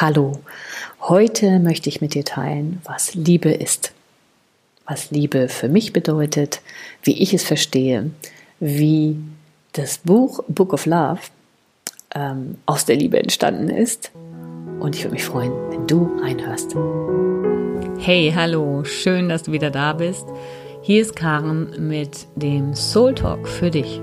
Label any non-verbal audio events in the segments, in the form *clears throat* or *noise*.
Hallo, heute möchte ich mit dir teilen, was Liebe ist. Was Liebe für mich bedeutet, wie ich es verstehe, wie das Buch Book of Love ähm, aus der Liebe entstanden ist. Und ich würde mich freuen, wenn du reinhörst. Hey, hallo, schön, dass du wieder da bist. Hier ist Karen mit dem Soul Talk für dich.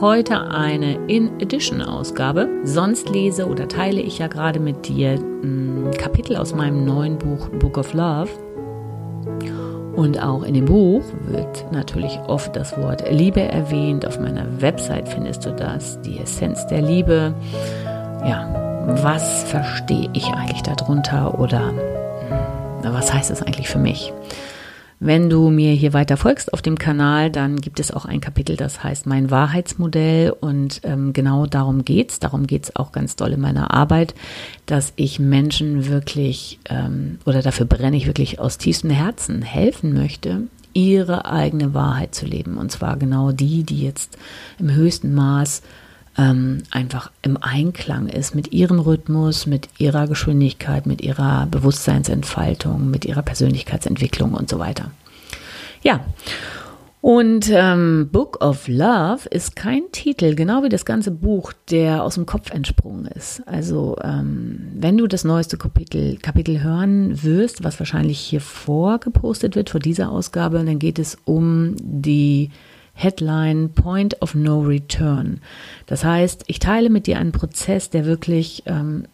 Heute eine In-Edition-Ausgabe. Sonst lese oder teile ich ja gerade mit dir ein Kapitel aus meinem neuen Buch Book of Love. Und auch in dem Buch wird natürlich oft das Wort Liebe erwähnt. Auf meiner Website findest du das, die Essenz der Liebe. Ja, was verstehe ich eigentlich darunter oder hm, was heißt es eigentlich für mich? Wenn du mir hier weiter folgst auf dem Kanal, dann gibt es auch ein Kapitel, das heißt mein Wahrheitsmodell und ähm, genau darum geht's. Darum geht's auch ganz doll in meiner Arbeit, dass ich Menschen wirklich ähm, oder dafür brenne ich wirklich aus tiefstem Herzen helfen möchte, ihre eigene Wahrheit zu leben und zwar genau die, die jetzt im höchsten Maß ähm, einfach im Einklang ist mit ihrem Rhythmus, mit ihrer Geschwindigkeit, mit ihrer Bewusstseinsentfaltung, mit ihrer Persönlichkeitsentwicklung und so weiter. Ja. Und ähm, Book of Love ist kein Titel, genau wie das ganze Buch, der aus dem Kopf entsprungen ist. Also ähm, wenn du das neueste Kapitel, Kapitel hören wirst, was wahrscheinlich hier vorgepostet wird vor dieser Ausgabe, dann geht es um die Headline Point of No Return. Das heißt, ich teile mit dir einen Prozess, der wirklich ähm,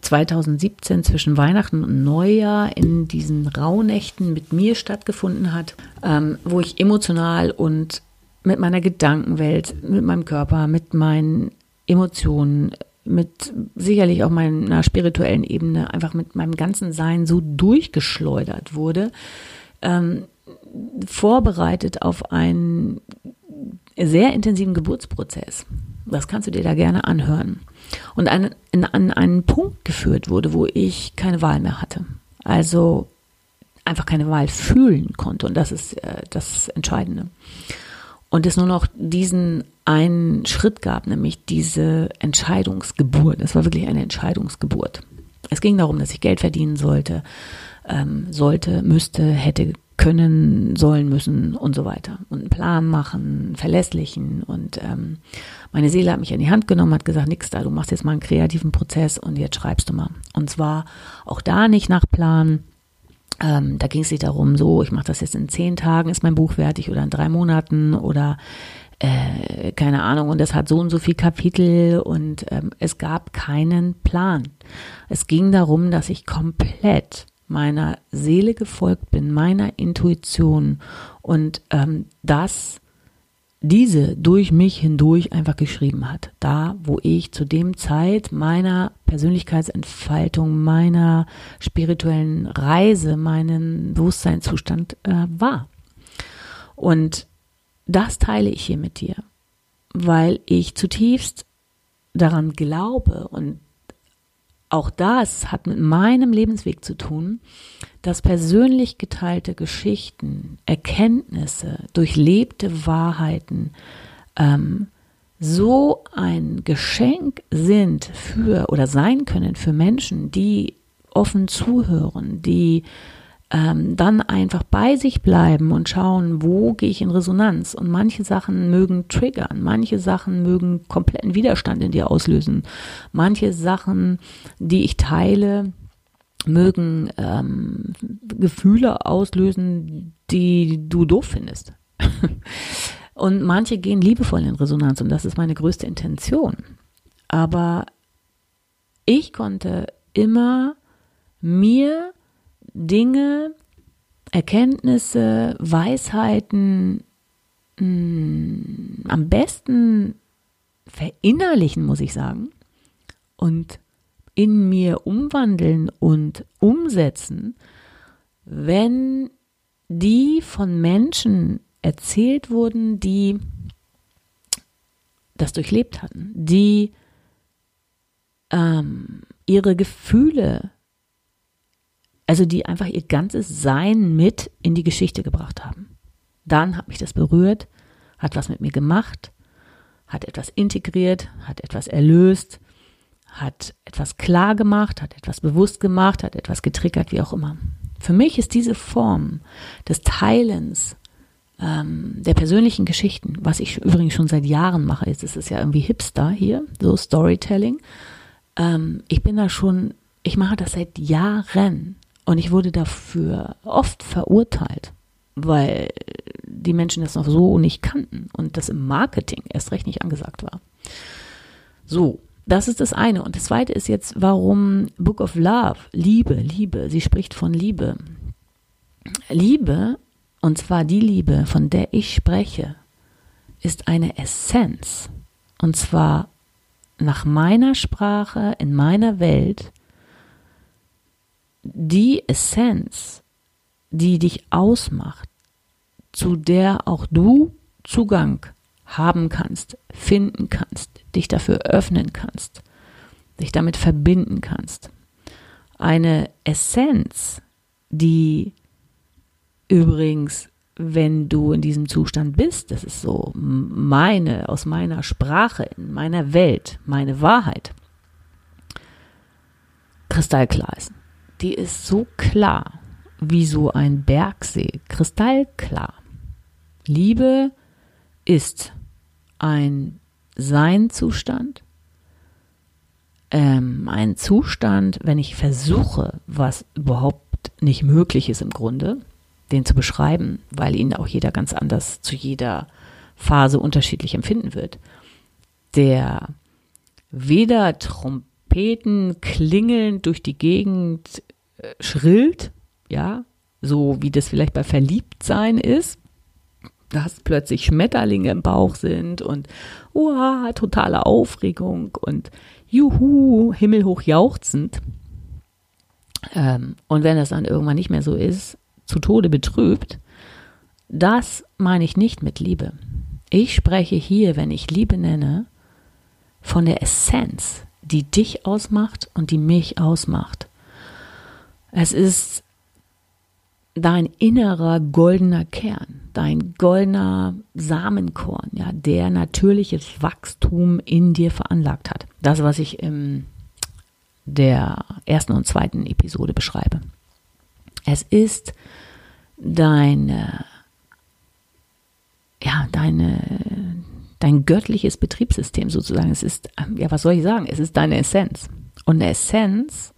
2017 zwischen Weihnachten und Neujahr in diesen Rauhnächten mit mir stattgefunden hat, ähm, wo ich emotional und mit meiner Gedankenwelt, mit meinem Körper, mit meinen Emotionen, mit sicherlich auch meiner spirituellen Ebene, einfach mit meinem ganzen Sein so durchgeschleudert wurde, ähm, vorbereitet auf einen sehr intensiven Geburtsprozess. Das kannst du dir da gerne anhören. Und an, an einen Punkt geführt wurde, wo ich keine Wahl mehr hatte. Also einfach keine Wahl fühlen konnte. Und das ist äh, das Entscheidende. Und es nur noch diesen einen Schritt gab, nämlich diese Entscheidungsgeburt. Es war wirklich eine Entscheidungsgeburt. Es ging darum, dass ich Geld verdienen sollte, ähm, sollte, müsste, hätte können, sollen, müssen und so weiter. Und einen Plan machen, verlässlichen. Und ähm, meine Seele hat mich in die Hand genommen, hat gesagt, nix da, du machst jetzt mal einen kreativen Prozess und jetzt schreibst du mal. Und zwar auch da nicht nach Plan. Ähm, da ging es nicht darum, so, ich mache das jetzt in zehn Tagen, ist mein Buch fertig oder in drei Monaten oder äh, keine Ahnung, und es hat so und so viel Kapitel und ähm, es gab keinen Plan. Es ging darum, dass ich komplett meiner Seele gefolgt bin, meiner Intuition und ähm, das diese durch mich hindurch einfach geschrieben hat. Da, wo ich zu dem Zeit meiner Persönlichkeitsentfaltung, meiner spirituellen Reise, meinen Bewusstseinszustand äh, war. Und das teile ich hier mit dir, weil ich zutiefst daran glaube und auch das hat mit meinem Lebensweg zu tun, dass persönlich geteilte Geschichten, Erkenntnisse, durchlebte Wahrheiten ähm, so ein Geschenk sind für oder sein können für Menschen, die offen zuhören, die ähm, dann einfach bei sich bleiben und schauen, wo gehe ich in Resonanz. Und manche Sachen mögen triggern, manche Sachen mögen kompletten Widerstand in dir auslösen, manche Sachen, die ich teile, mögen ähm, Gefühle auslösen, die du doof findest. *laughs* und manche gehen liebevoll in Resonanz und das ist meine größte Intention. Aber ich konnte immer mir Dinge, Erkenntnisse, Weisheiten mh, mm, am besten verinnerlichen, muss ich sagen, und in mir umwandeln und umsetzen, wenn die von Menschen erzählt wurden, die das durchlebt hatten, die ähm, ihre Gefühle also die einfach ihr ganzes Sein mit in die Geschichte gebracht haben. Dann hat mich das berührt, hat was mit mir gemacht, hat etwas integriert, hat etwas erlöst, hat etwas klar gemacht, hat etwas bewusst gemacht, hat etwas getriggert, wie auch immer. Für mich ist diese Form des Teilens ähm, der persönlichen Geschichten, was ich übrigens schon seit Jahren mache, ist es ja irgendwie Hipster hier, so Storytelling. Ähm, ich bin da schon, ich mache das seit Jahren und ich wurde dafür oft verurteilt, weil die Menschen das noch so nicht kannten und das im Marketing erst recht nicht angesagt war. So, das ist das eine. Und das zweite ist jetzt, warum Book of Love, Liebe, Liebe, sie spricht von Liebe. Liebe, und zwar die Liebe, von der ich spreche, ist eine Essenz. Und zwar nach meiner Sprache, in meiner Welt, die Essenz, die dich ausmacht, zu der auch du Zugang haben kannst, finden kannst, dich dafür öffnen kannst, dich damit verbinden kannst. Eine Essenz, die übrigens, wenn du in diesem Zustand bist, das ist so meine, aus meiner Sprache, in meiner Welt, meine Wahrheit, kristallklar ist. Die ist so klar wie so ein Bergsee, kristallklar. Liebe ist ein Seinzustand, ähm, ein Zustand, wenn ich versuche, was überhaupt nicht möglich ist im Grunde, den zu beschreiben, weil ihn auch jeder ganz anders zu jeder Phase unterschiedlich empfinden wird, der weder Trompeten klingelnd durch die Gegend äh, schrillt, ja, so wie das vielleicht bei Verliebtsein ist, dass plötzlich Schmetterlinge im Bauch sind und uah, totale Aufregung und juhu, himmelhoch jauchzend. Ähm, und wenn das dann irgendwann nicht mehr so ist, zu Tode betrübt, das meine ich nicht mit Liebe. Ich spreche hier, wenn ich Liebe nenne, von der Essenz, die dich ausmacht und die mich ausmacht. Es ist dein innerer goldener Kern, dein goldener Samenkorn, ja, der natürliches Wachstum in dir veranlagt hat. Das, was ich in der ersten und zweiten Episode beschreibe. Es ist deine, ja, deine, dein göttliches Betriebssystem sozusagen. Es ist, ja, was soll ich sagen? Es ist deine Essenz. Und eine Essenz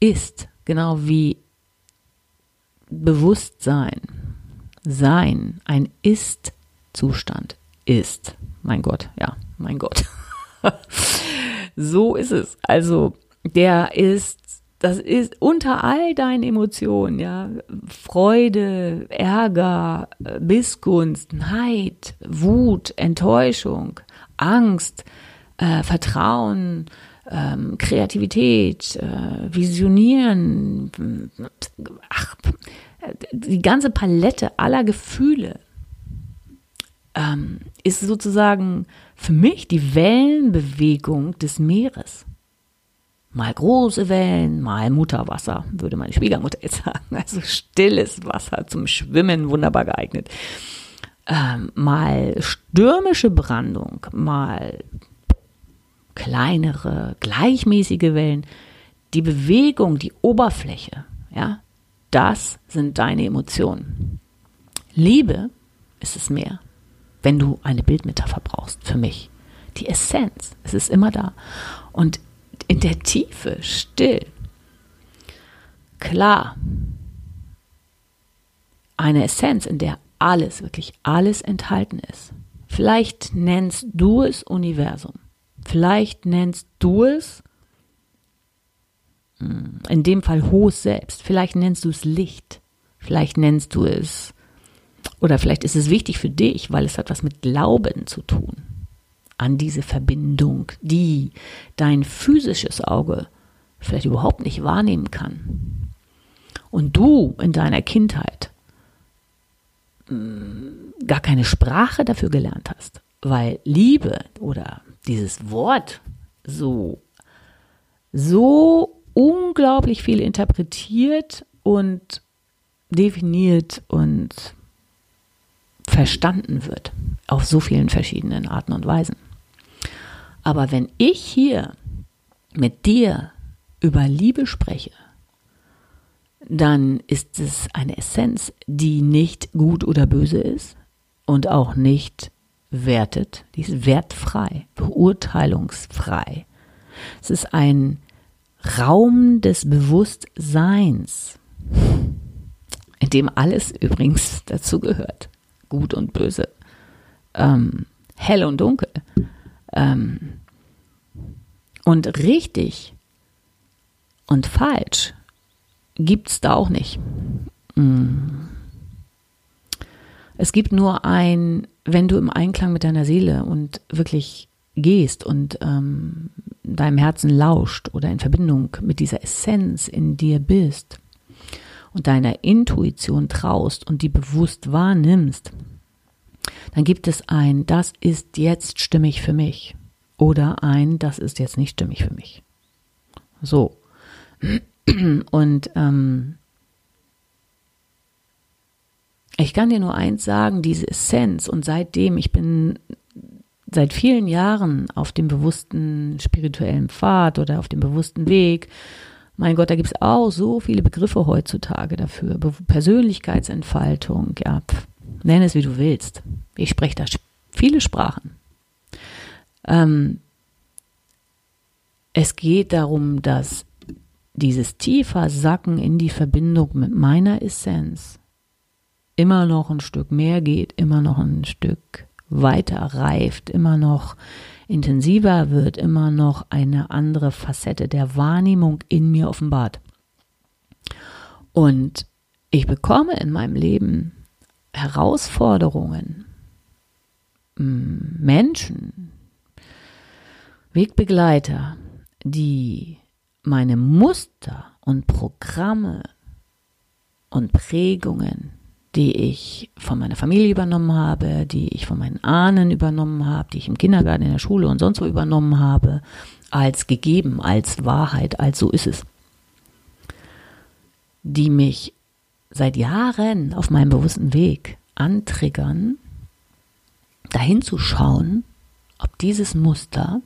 ist, genau wie Bewusstsein, Sein, ein Ist-Zustand ist. Mein Gott, ja, mein Gott. *laughs* so ist es. Also, der ist, das ist unter all deinen Emotionen, ja, Freude, Ärger, Missgunst, Neid, Wut, Enttäuschung, Angst, äh, Vertrauen, ähm, Kreativität, äh, Visionieren, ach, die ganze Palette aller Gefühle ähm, ist sozusagen für mich die Wellenbewegung des Meeres. Mal große Wellen, mal Mutterwasser, würde meine Schwiegermutter jetzt *laughs* sagen. Also stilles Wasser zum Schwimmen, wunderbar geeignet. Ähm, mal stürmische Brandung, mal kleinere, gleichmäßige Wellen. Die Bewegung, die Oberfläche, ja, das sind deine Emotionen. Liebe ist es mehr, wenn du eine Bildmetapher brauchst, für mich. Die Essenz, es ist immer da. Und in der Tiefe, still, klar, eine Essenz, in der alles, wirklich alles enthalten ist. Vielleicht nennst du es Universum. Vielleicht nennst du es, hm, in dem Fall hohes Selbst, vielleicht nennst du es Licht, vielleicht nennst du es, oder vielleicht ist es wichtig für dich, weil es hat was mit Glauben zu tun, an diese Verbindung, die dein physisches Auge vielleicht überhaupt nicht wahrnehmen kann. Und du in deiner Kindheit hm, gar keine Sprache dafür gelernt hast, weil Liebe oder dieses Wort so, so unglaublich viel interpretiert und definiert und verstanden wird auf so vielen verschiedenen Arten und Weisen. Aber wenn ich hier mit dir über Liebe spreche, dann ist es eine Essenz, die nicht gut oder böse ist und auch nicht wertet, die ist wertfrei, beurteilungsfrei. Es ist ein Raum des Bewusstseins, in dem alles übrigens dazugehört, gut und böse, ähm, hell und dunkel. Ähm, und richtig und falsch gibt es da auch nicht. Mm. Es gibt nur ein, wenn du im Einklang mit deiner Seele und wirklich gehst und ähm, deinem Herzen lauscht oder in Verbindung mit dieser Essenz in dir bist und deiner Intuition traust und die bewusst wahrnimmst, dann gibt es ein, das ist jetzt stimmig für mich oder ein, das ist jetzt nicht stimmig für mich. So. *clears throat* Und ähm, ich kann dir nur eins sagen, diese Essenz und seitdem, ich bin seit vielen Jahren auf dem bewussten spirituellen Pfad oder auf dem bewussten Weg. Mein Gott, da gibt es auch so viele Begriffe heutzutage dafür. Persönlichkeitsentfaltung, ja, nenn es wie du willst. Ich spreche da viele Sprachen. Ähm, es geht darum, dass dieses tiefer Sacken in die Verbindung mit meiner Essenz immer noch ein Stück mehr geht, immer noch ein Stück weiter reift, immer noch intensiver wird, immer noch eine andere Facette der Wahrnehmung in mir offenbart. Und ich bekomme in meinem Leben Herausforderungen, Menschen, Wegbegleiter, die meine Muster und Programme und Prägungen, die ich von meiner Familie übernommen habe, die ich von meinen Ahnen übernommen habe, die ich im Kindergarten, in der Schule und sonst wo übernommen habe, als gegeben, als Wahrheit, als so ist es, die mich seit Jahren auf meinem bewussten Weg antriggern, dahin zu schauen, ob dieses Muster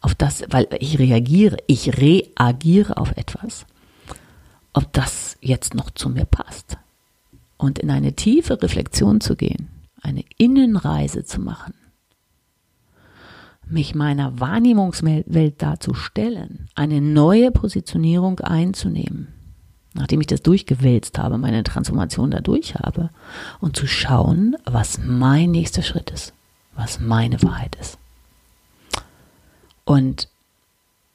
auf das, weil ich reagiere, ich reagiere auf etwas, ob das jetzt noch zu mir passt. Und in eine tiefe Reflexion zu gehen, eine Innenreise zu machen, mich meiner Wahrnehmungswelt darzustellen, eine neue Positionierung einzunehmen, nachdem ich das durchgewälzt habe, meine Transformation dadurch habe, und zu schauen, was mein nächster Schritt ist, was meine Wahrheit ist. Und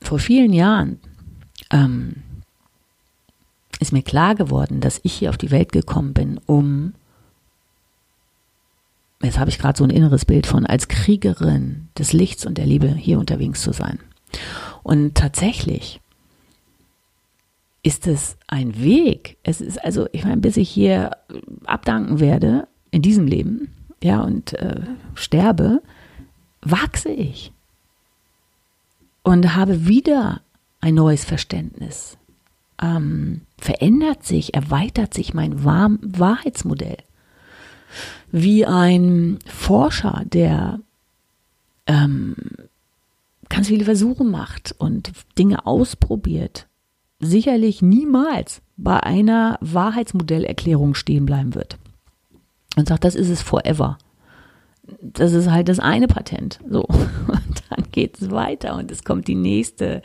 vor vielen Jahren ähm, ist mir klar geworden, dass ich hier auf die Welt gekommen bin, um, jetzt habe ich gerade so ein inneres Bild von, als Kriegerin des Lichts und der Liebe hier unterwegs zu sein. Und tatsächlich ist es ein Weg. Es ist also, ich meine, bis ich hier abdanken werde in diesem Leben, ja, und äh, sterbe, wachse ich und habe wieder ein neues Verständnis. Ähm, verändert sich, erweitert sich mein Wahr Wahrheitsmodell. Wie ein Forscher, der ähm, ganz viele Versuche macht und Dinge ausprobiert, sicherlich niemals bei einer Wahrheitsmodellerklärung stehen bleiben wird. Und sagt, das ist es forever das ist halt das eine Patent. So. *laughs* Und dann geht es weiter und es kommt die nächste,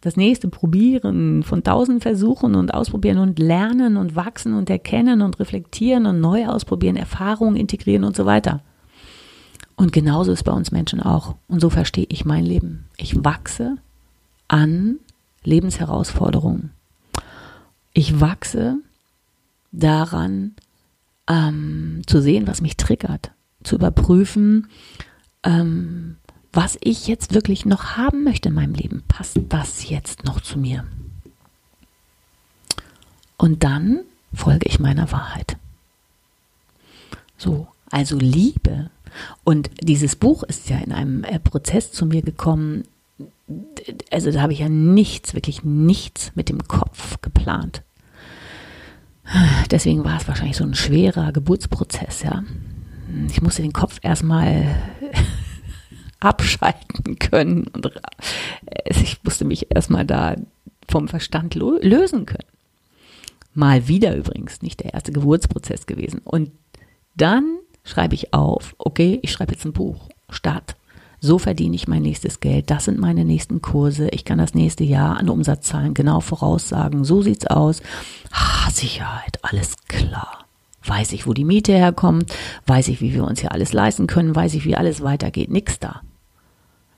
das nächste Probieren von tausend Versuchen und ausprobieren und lernen und wachsen und erkennen und reflektieren und neu ausprobieren, Erfahrungen integrieren und so weiter. Und genauso ist bei uns Menschen auch. Und so verstehe ich mein Leben. Ich wachse an Lebensherausforderungen. Ich wachse daran, ähm, zu sehen, was mich triggert, zu überprüfen, ähm, was ich jetzt wirklich noch haben möchte in meinem Leben. Passt das jetzt noch zu mir? Und dann folge ich meiner Wahrheit. So, also Liebe. Und dieses Buch ist ja in einem äh, Prozess zu mir gekommen. Also da habe ich ja nichts, wirklich nichts mit dem Kopf geplant. Deswegen war es wahrscheinlich so ein schwerer Geburtsprozess, ja ich musste den Kopf erstmal *laughs* abschalten können. Und ich musste mich erstmal da vom Verstand lösen können. Mal wieder übrigens, nicht der erste Geburtsprozess gewesen. Und dann schreibe ich auf, okay, ich schreibe jetzt ein Buch, Start. So verdiene ich mein nächstes Geld. Das sind meine nächsten Kurse. Ich kann das nächste Jahr an Umsatzzahlen genau voraussagen. So sieht's aus. Ah, Sicherheit, alles klar. Weiß ich, wo die Miete herkommt? Weiß ich, wie wir uns hier alles leisten können? Weiß ich, wie alles weitergeht? Nix da.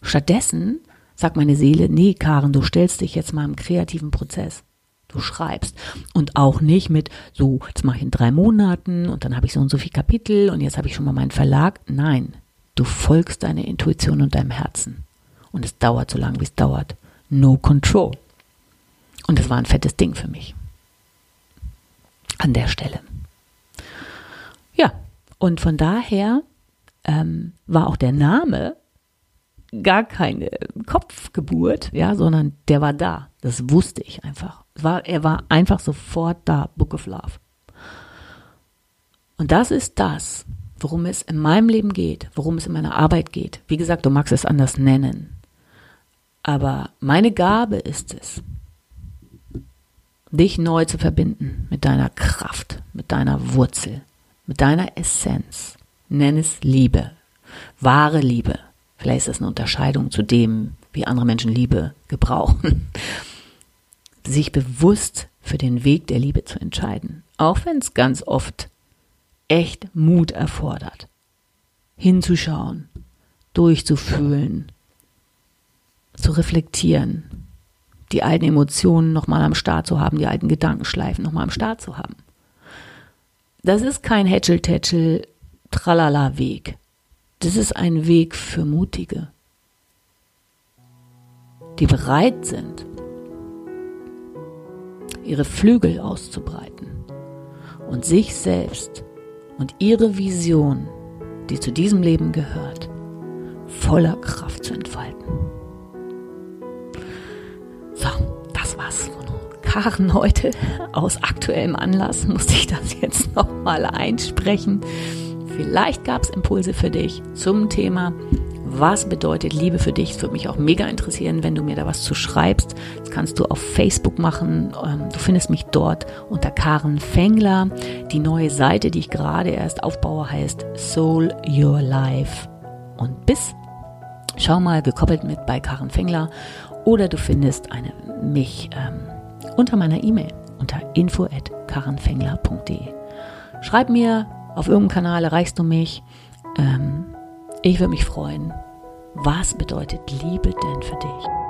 Stattdessen sagt meine Seele, nee, Karen, du stellst dich jetzt mal im kreativen Prozess. Du schreibst. Und auch nicht mit, so, jetzt mache ich in drei Monaten und dann habe ich so und so viel Kapitel und jetzt habe ich schon mal meinen Verlag. Nein, du folgst deiner Intuition und deinem Herzen. Und es dauert so lange, wie es dauert. No control. Und das war ein fettes Ding für mich. An der Stelle. Ja, und von daher ähm, war auch der Name gar keine Kopfgeburt, ja, sondern der war da. Das wusste ich einfach. War, er war einfach sofort da, Book of Love. Und das ist das, worum es in meinem Leben geht, worum es in meiner Arbeit geht. Wie gesagt, du magst es anders nennen. Aber meine Gabe ist es, dich neu zu verbinden mit deiner Kraft, mit deiner Wurzel, mit deiner Essenz. Nenn es Liebe, wahre Liebe. Vielleicht ist das eine Unterscheidung zu dem, wie andere Menschen Liebe gebrauchen. *laughs* Sich bewusst für den Weg der Liebe zu entscheiden, auch wenn es ganz oft echt Mut erfordert. Hinzuschauen, durchzufühlen, zu reflektieren, die alten Emotionen nochmal am Start zu haben, die alten Gedankenschleifen nochmal am Start zu haben. Das ist kein Hätschel-Tätschel, Tralala-Weg. Das ist ein Weg für Mutige, die bereit sind, ihre Flügel auszubreiten und sich selbst und ihre Vision, die zu diesem Leben gehört, voller Kraft zu entfalten. So, das war's von Karen heute. Aus aktuellem Anlass musste ich das jetzt nochmal einsprechen. Vielleicht gab es Impulse für dich zum Thema was bedeutet Liebe für dich? Es würde mich auch mega interessieren, wenn du mir da was zu schreibst. Das kannst du auf Facebook machen. Ähm, du findest mich dort unter Karen Fengler. Die neue Seite, die ich gerade erst aufbaue, heißt Soul Your Life. Und bis, schau mal, gekoppelt mit bei Karen Fengler. Oder du findest eine, mich ähm, unter meiner E-Mail unter info. Schreib mir, auf irgendeinem Kanal erreichst du mich. Ähm, ich würde mich freuen. Was bedeutet Liebe denn für dich?